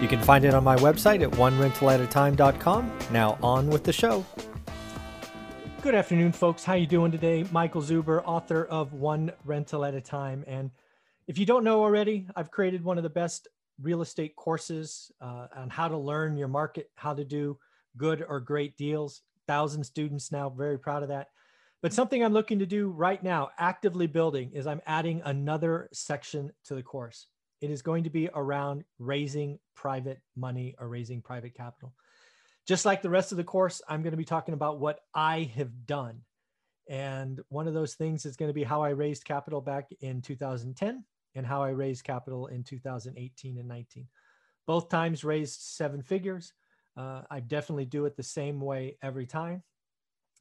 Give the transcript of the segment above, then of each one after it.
You can find it on my website at onerentalatatime.com. Now on with the show. Good afternoon, folks. How you doing today? Michael Zuber, author of One Rental at a Time. And if you don't know already, I've created one of the best real estate courses uh, on how to learn your market, how to do good or great deals. Thousand students now, very proud of that. But something I'm looking to do right now, actively building, is I'm adding another section to the course. It is going to be around raising private money or raising private capital. Just like the rest of the course, I'm going to be talking about what I have done. And one of those things is going to be how I raised capital back in 2010 and how I raised capital in 2018 and 19. Both times raised seven figures. Uh, I definitely do it the same way every time.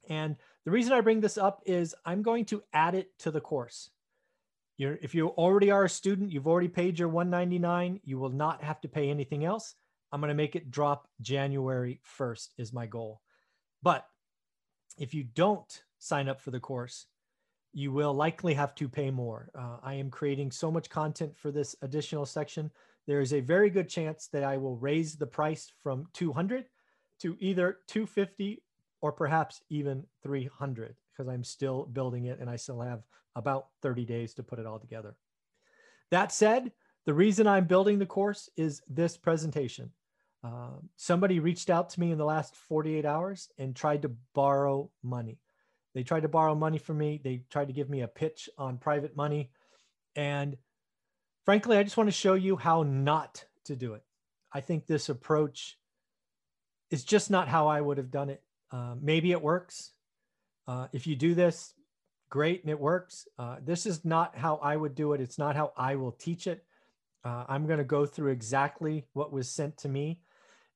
And the reason I bring this up is I'm going to add it to the course. You're, if you already are a student, you've already paid your 199, you will not have to pay anything else. I'm going to make it drop January 1st is my goal. But if you don't sign up for the course, you will likely have to pay more. Uh, I am creating so much content for this additional section. There is a very good chance that I will raise the price from 200 to either 250 or perhaps even 300 because I'm still building it and I still have about 30 days to put it all together. That said, the reason I'm building the course is this presentation. Uh, somebody reached out to me in the last 48 hours and tried to borrow money. They tried to borrow money from me. They tried to give me a pitch on private money. And frankly, I just want to show you how not to do it. I think this approach is just not how I would have done it. Uh, maybe it works. Uh, if you do this, great and it works. Uh, this is not how I would do it. It's not how I will teach it. Uh, I'm going to go through exactly what was sent to me.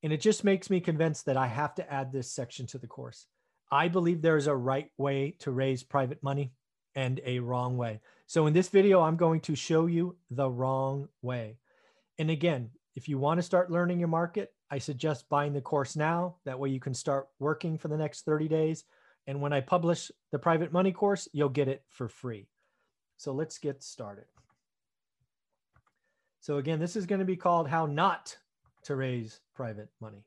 And it just makes me convinced that I have to add this section to the course. I believe there is a right way to raise private money and a wrong way. So in this video, I'm going to show you the wrong way. And again, if you want to start learning your market, I suggest buying the course now. That way you can start working for the next 30 days and when I publish the private money course, you'll get it for free. So let's get started. So again, this is going to be called how not to raise private money.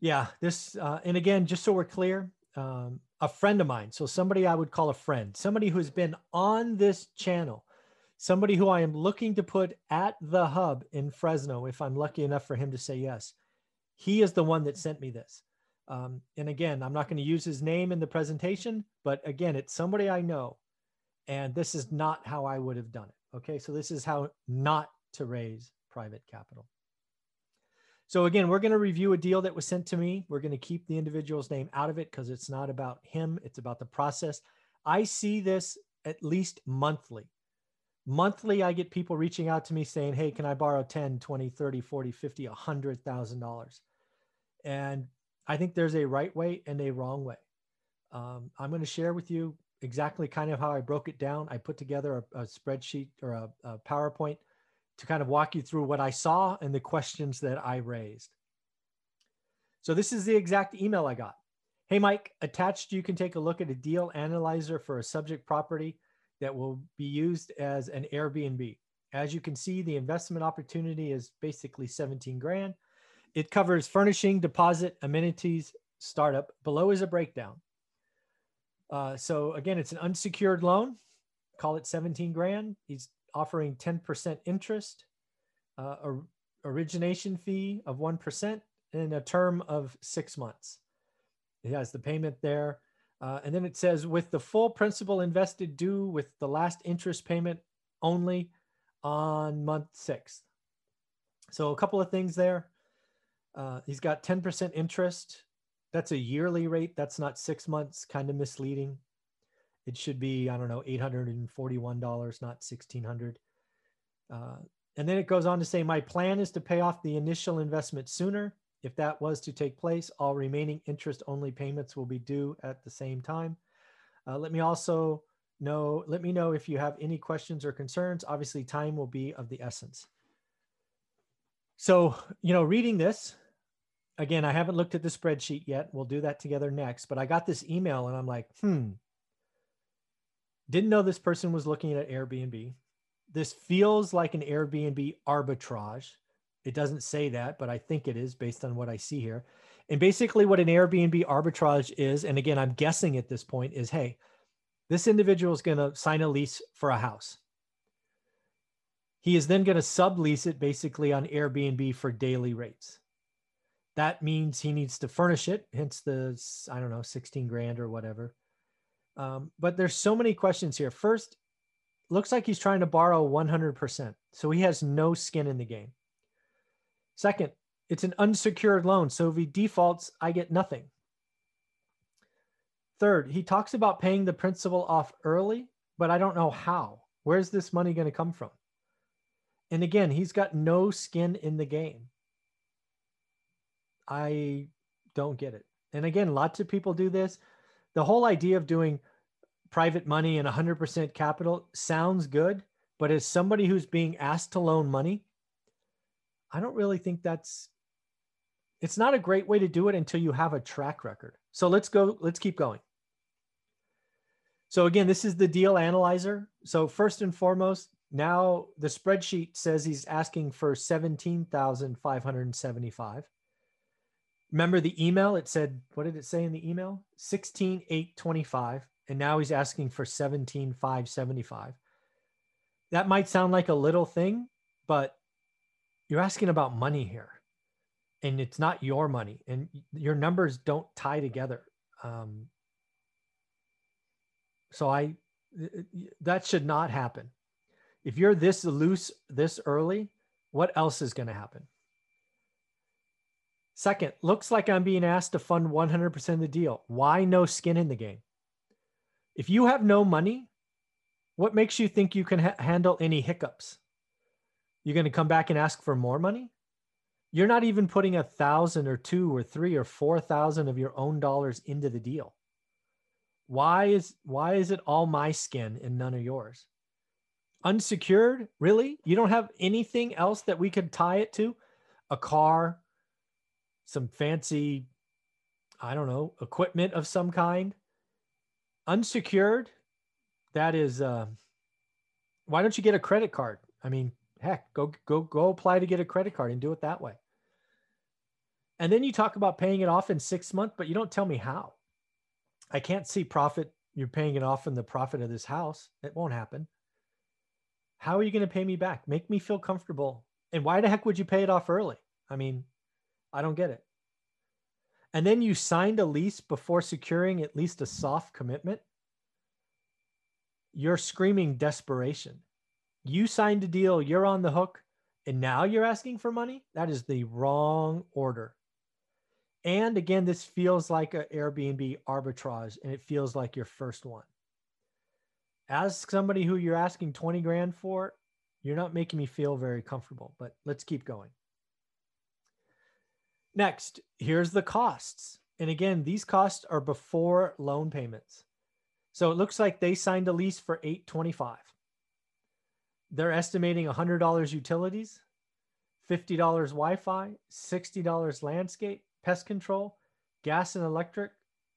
Yeah, this, uh, and again, just so we're clear, um, a friend of mine, so somebody I would call a friend, somebody who's been on this channel, somebody who I am looking to put at the hub in Fresno, if I'm lucky enough for him to say yes. He is the one that sent me this. Um, and again, I'm not going to use his name in the presentation, but again, it's somebody I know. And this is not how I would have done it. Okay, so this is how not to raise private capital. So again, we're going to review a deal that was sent to me. We're going to keep the individual's name out of it because it's not about him. It's about the process. I see this at least monthly. Monthly, I get people reaching out to me saying, hey, can I borrow 10, 20, 30, 40, 50, $100,000? And I think there's a right way and a wrong way. Um, I'm going to share with you exactly kind of how I broke it down. I put together a, a spreadsheet or a, a PowerPoint to kind of walk you through what I saw and the questions that I raised. So this is the exact email I got. Hey, Mike, attached, you can take a look at a deal analyzer for a subject property that will be used as an Airbnb. As you can see, the investment opportunity is basically 17 grand. It covers furnishing, deposit, amenities, startup. Below is a breakdown. Uh, so again, it's an unsecured loan. Call it 17 grand. He's offering 10% interest, uh, a origination fee of 1%, and a term of six months. He has the payment there. Uh, and then it says with the full principal invested due with the last interest payment only on month six. So a couple of things there. Uh, he's got 10% interest. That's a yearly rate. That's not six months, kind of misleading. It should be, I don't know, $841, not 1600 uh, And then it goes on to say, my plan is to pay off the initial investment sooner. If that was to take place, all remaining interest only payments will be due at the same time. Uh, let me also know, let me know if you have any questions or concerns. Obviously, time will be of the essence. So, you know, reading this, again, I haven't looked at the spreadsheet yet. We'll do that together next. But I got this email and I'm like, hmm, didn't know this person was looking at Airbnb. This feels like an Airbnb arbitrage. It doesn't say that, but I think it is based on what I see here. And basically, what an Airbnb arbitrage is, and again, I'm guessing at this point, is hey, this individual is going to sign a lease for a house. He is then going to sublease it basically on Airbnb for daily rates. That means he needs to furnish it, hence the, I don't know, 16 grand or whatever. Um, but there's so many questions here. First, looks like he's trying to borrow 100%. So he has no skin in the game. Second, it's an unsecured loan. So if he defaults, I get nothing. Third, he talks about paying the principal off early, but I don't know how. Where's this money going to come from? And again, he's got no skin in the game. I don't get it. And again, lots of people do this. The whole idea of doing private money and 100% capital sounds good, but as somebody who's being asked to loan money, I don't really think that's it's not a great way to do it until you have a track record. So let's go, let's keep going. So again, this is the deal analyzer. So first and foremost, now the spreadsheet says he's asking for 17,575. Remember the email? It said, what did it say in the email? 16,825. And now he's asking for 17,575. That might sound like a little thing, but you're asking about money here and it's not your money and your numbers don't tie together um, so i that should not happen if you're this loose this early what else is going to happen second looks like i'm being asked to fund 100% of the deal. Why no skin in the game? If you have no money what makes you think you can ha- handle any hiccups? You're going to come back and ask for more money? You're not even putting a thousand or two or three or four thousand of your own dollars into the deal. Why is why is it all my skin and none of yours? Unsecured? Really? You don't have anything else that we could tie it to? A car some fancy i don't know equipment of some kind unsecured that is uh, why don't you get a credit card i mean heck go go go apply to get a credit card and do it that way and then you talk about paying it off in six months, but you don't tell me how. I can't see profit. You're paying it off in the profit of this house. It won't happen. How are you going to pay me back? Make me feel comfortable. And why the heck would you pay it off early? I mean, I don't get it. And then you signed a lease before securing at least a soft commitment. You're screaming desperation. You signed a deal, you're on the hook, and now you're asking for money? That is the wrong order. And again, this feels like an Airbnb arbitrage and it feels like your first one. As somebody who you're asking 20 grand for, you're not making me feel very comfortable, but let's keep going. Next, here's the costs. And again, these costs are before loan payments. So it looks like they signed a lease for 825. They're estimating $100 utilities, $50 Wi-Fi, $60 landscape, pest control, gas and electric,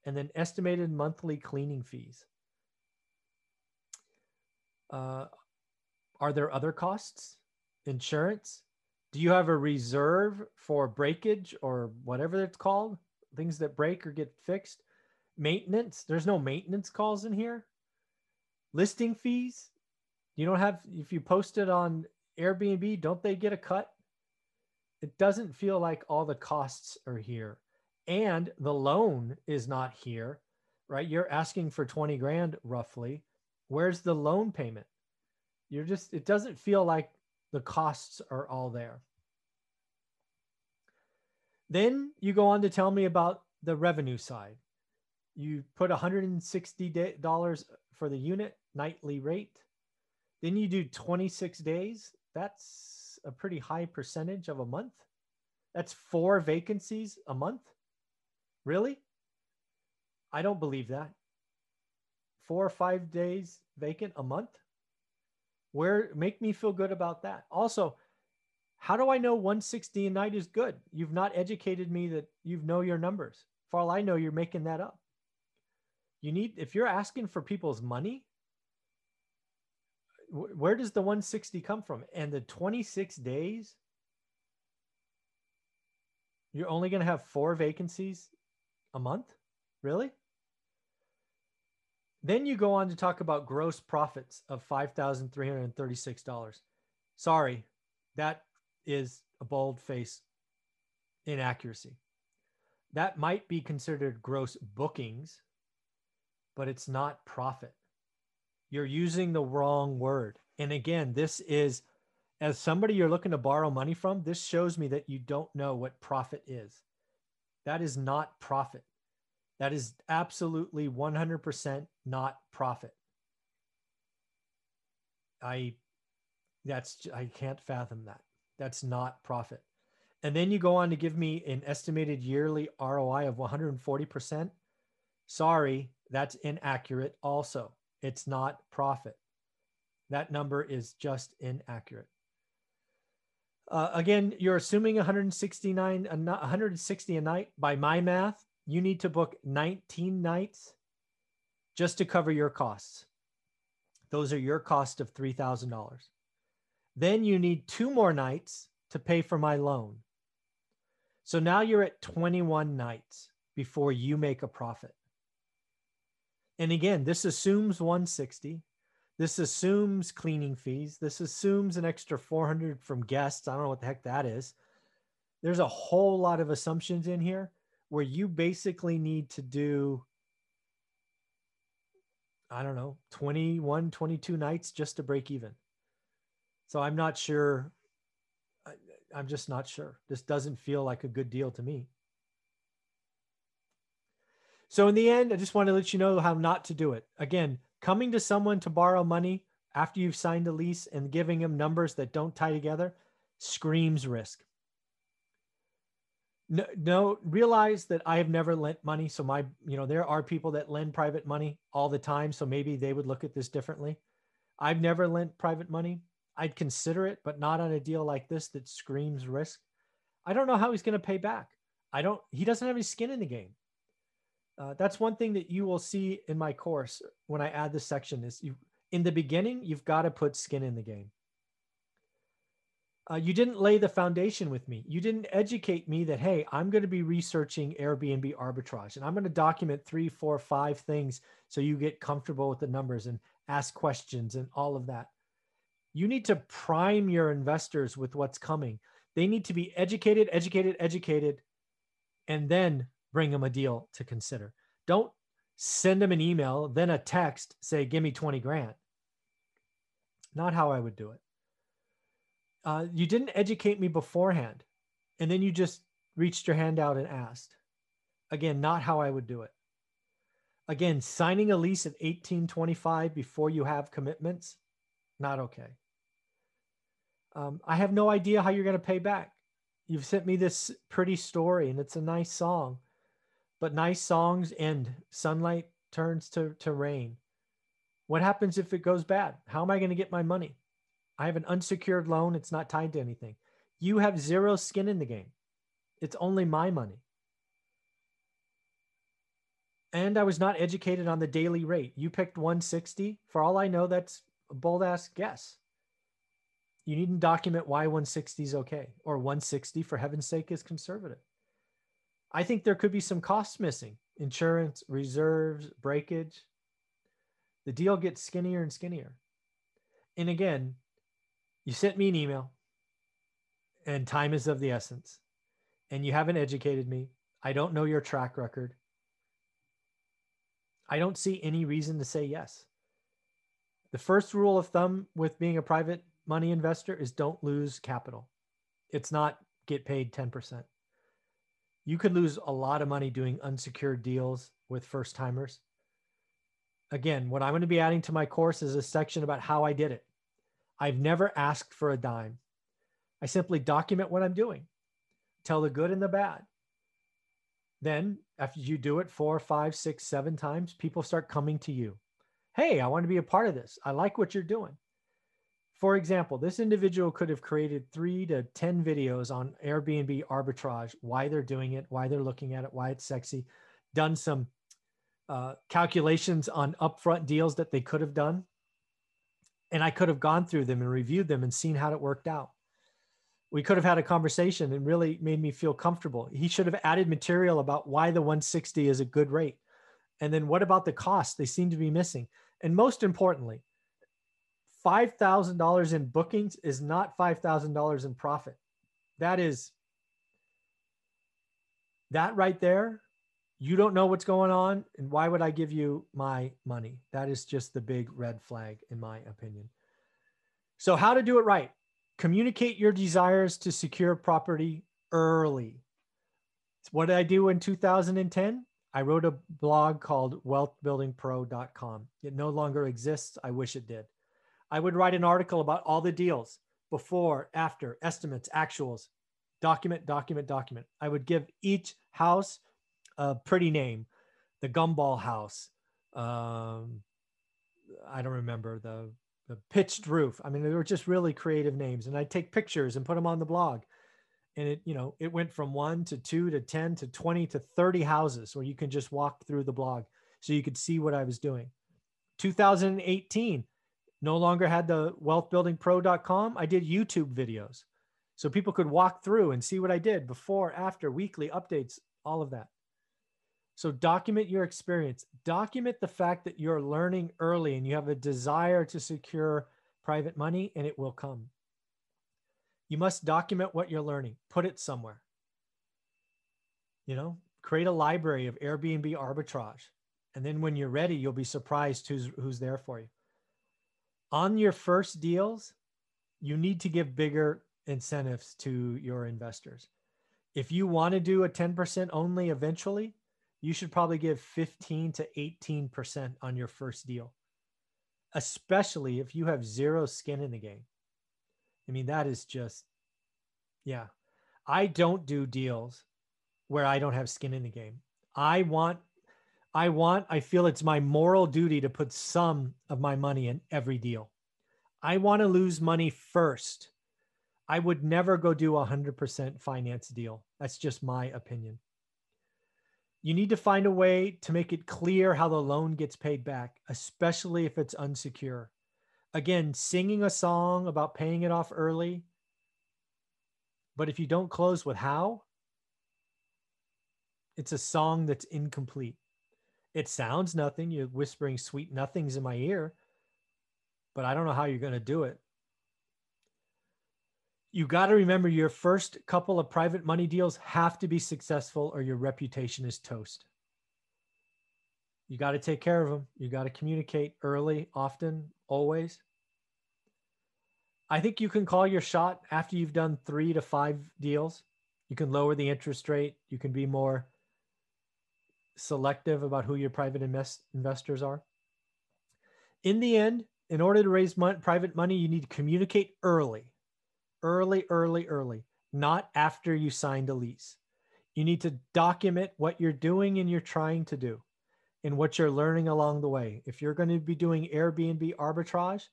and then estimated monthly cleaning fees. Uh, are there other costs? Insurance? Do you have a reserve for breakage or whatever it's called? Things that break or get fixed? Maintenance? There's no maintenance calls in here. Listing fees? You don't have, if you post it on Airbnb, don't they get a cut? it doesn't feel like all the costs are here and the loan is not here right you're asking for 20 grand roughly where's the loan payment you're just it doesn't feel like the costs are all there then you go on to tell me about the revenue side you put $160 for the unit nightly rate then you do 26 days that's a pretty high percentage of a month. That's four vacancies a month? Really? I don't believe that. Four or five days vacant a month? Where make me feel good about that. Also, how do I know 160 a night is good? You've not educated me that you know your numbers. For all I know, you're making that up. You need, if you're asking for people's money, where does the 160 come from? And the 26 days, you're only going to have four vacancies a month? Really? Then you go on to talk about gross profits of $5,336. Sorry, that is a bold face inaccuracy. That might be considered gross bookings, but it's not profit. You're using the wrong word. And again, this is as somebody you're looking to borrow money from, this shows me that you don't know what profit is. That is not profit. That is absolutely 100% not profit. I that's I can't fathom that. That's not profit. And then you go on to give me an estimated yearly ROI of 140%. Sorry, that's inaccurate also. It's not profit. That number is just inaccurate. Uh, again, you're assuming 169, 160 a night. By my math, you need to book 19 nights just to cover your costs. Those are your cost of $3,000. Then you need two more nights to pay for my loan. So now you're at 21 nights before you make a profit. And again, this assumes 160. This assumes cleaning fees. This assumes an extra 400 from guests. I don't know what the heck that is. There's a whole lot of assumptions in here where you basically need to do I don't know, 21, 22 nights just to break even. So I'm not sure. I, I'm just not sure. This doesn't feel like a good deal to me. So in the end, I just want to let you know how not to do it. Again, coming to someone to borrow money after you've signed a lease and giving them numbers that don't tie together screams risk. No, no, realize that I have never lent money. So my, you know, there are people that lend private money all the time. So maybe they would look at this differently. I've never lent private money. I'd consider it, but not on a deal like this that screams risk. I don't know how he's going to pay back. I don't, he doesn't have any skin in the game. Uh, that's one thing that you will see in my course when I add this section is you, in the beginning, you've got to put skin in the game. Uh, you didn't lay the foundation with me. You didn't educate me that, hey, I'm going to be researching Airbnb arbitrage and I'm going to document three, four, five things so you get comfortable with the numbers and ask questions and all of that. You need to prime your investors with what's coming. They need to be educated, educated, educated, and then bring them a deal to consider. Don't send them an email, then a text, say, give me 20 grand. Not how I would do it. Uh, you didn't educate me beforehand, and then you just reached your hand out and asked. Again, not how I would do it. Again, signing a lease at 1825 before you have commitments, not okay. Um, I have no idea how you're going to pay back. You've sent me this pretty story and it's a nice song, but nice songs end. Sunlight turns to, to rain. What happens if it goes bad? How am I going to get my money? I have an unsecured loan. It's not tied to anything. You have zero skin in the game. It's only my money. And I was not educated on the daily rate. You picked 160. For all I know, that's a bold ass guess. You needn't document why 160 is okay or 160 for heaven's sake is conservative. I think there could be some costs missing insurance, reserves, breakage. The deal gets skinnier and skinnier. And again, you sent me an email and time is of the essence and you haven't educated me. I don't know your track record. I don't see any reason to say yes. The first rule of thumb with being a private money investor is don't lose capital. It's not get paid 10%. You could lose a lot of money doing unsecured deals with first timers. Again, what I'm going to be adding to my course is a section about how I did it. I've never asked for a dime. I simply document what I'm doing. tell the good and the bad. Then, after you do it four, five, six, seven times, people start coming to you. Hey, I want to be a part of this. I like what you're doing. For example, this individual could have created three to 10 videos on Airbnb arbitrage, why they're doing it, why they're looking at it, why it's sexy, done some uh, calculations on upfront deals that they could have done. And I could have gone through them and reviewed them and seen how it worked out. We could have had a conversation and really made me feel comfortable. He should have added material about why the 160 is a good rate. And then what about the cost? They seem to be missing. And most importantly, $5,000 in bookings is not $5,000 in profit. That is, that right there, you don't know what's going on. And why would I give you my money? That is just the big red flag, in my opinion. So, how to do it right? Communicate your desires to secure property early. What did I do in 2010? I wrote a blog called wealthbuildingpro.com. It no longer exists. I wish it did. I would write an article about all the deals before, after, estimates, actuals, document, document, document. I would give each house a pretty name, the Gumball House. Um, I don't remember the the pitched roof. I mean, they were just really creative names, and I'd take pictures and put them on the blog. And it, you know, it went from one to two to ten to twenty to thirty houses where you can just walk through the blog, so you could see what I was doing. 2018, no longer had the wealthbuildingpro.com. I did YouTube videos. So people could walk through and see what I did before, after, weekly updates, all of that. So document your experience. Document the fact that you're learning early and you have a desire to secure private money and it will come. You must document what you're learning. Put it somewhere. You know, create a library of Airbnb arbitrage. And then when you're ready, you'll be surprised who's who's there for you on your first deals, you need to give bigger incentives to your investors. If you want to do a 10% only eventually, you should probably give 15 to 18% on your first deal, especially if you have zero skin in the game. I mean, that is just, yeah. I don't do deals where I don't have skin in the game. I want I want, I feel it's my moral duty to put some of my money in every deal. I want to lose money first. I would never go do a 100% finance deal. That's just my opinion. You need to find a way to make it clear how the loan gets paid back, especially if it's unsecure. Again, singing a song about paying it off early, but if you don't close with how, it's a song that's incomplete. It sounds nothing. You're whispering sweet nothings in my ear, but I don't know how you're going to do it. You got to remember your first couple of private money deals have to be successful or your reputation is toast. You got to take care of them. You got to communicate early, often, always. I think you can call your shot after you've done three to five deals. You can lower the interest rate. You can be more selective about who your private invest- investors are. In the end, in order to raise mon- private money, you need to communicate early, early, early, early, not after you signed a lease. You need to document what you're doing and you're trying to do and what you're learning along the way. If you're going to be doing Airbnb arbitrage,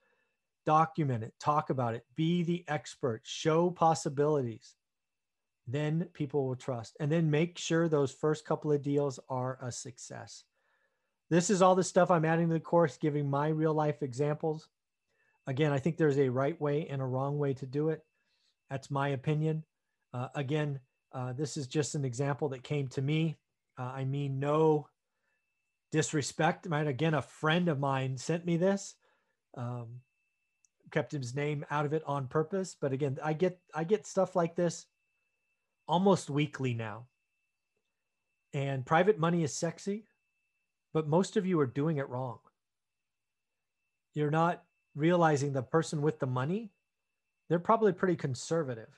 document it, talk about it, be the expert, show possibilities then people will trust. And then make sure those first couple of deals are a success. This is all the stuff I'm adding to the course, giving my real life examples. Again, I think there's a right way and a wrong way to do it. That's my opinion. Uh, again, uh, this is just an example that came to me. Uh, I mean, no disrespect. Right? Again, a friend of mine sent me this. Um, kept his name out of it on purpose. But again, I get I get stuff like this almost weekly now. And private money is sexy, but most of you are doing it wrong. You're not realizing the person with the money, they're probably pretty conservative.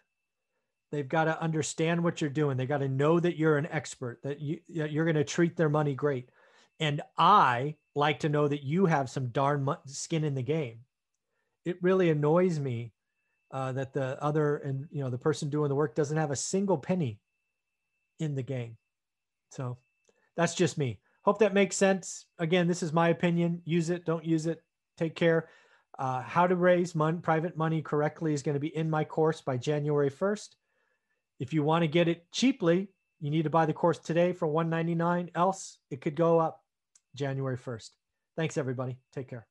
They've got to understand what you're doing. They got to know that you're an expert, that you, you're going to treat their money great. And I like to know that you have some darn skin in the game. It really annoys me uh, that the other and you know the person doing the work doesn't have a single penny in the game. So that's just me. Hope that makes sense. Again, this is my opinion. Use it, don't use it. Take care. Uh, how to raise mon- private money correctly is going to be in my course by January 1st. If you want to get it cheaply, you need to buy the course today for 199 else it could go up January 1st. Thanks everybody. Take care.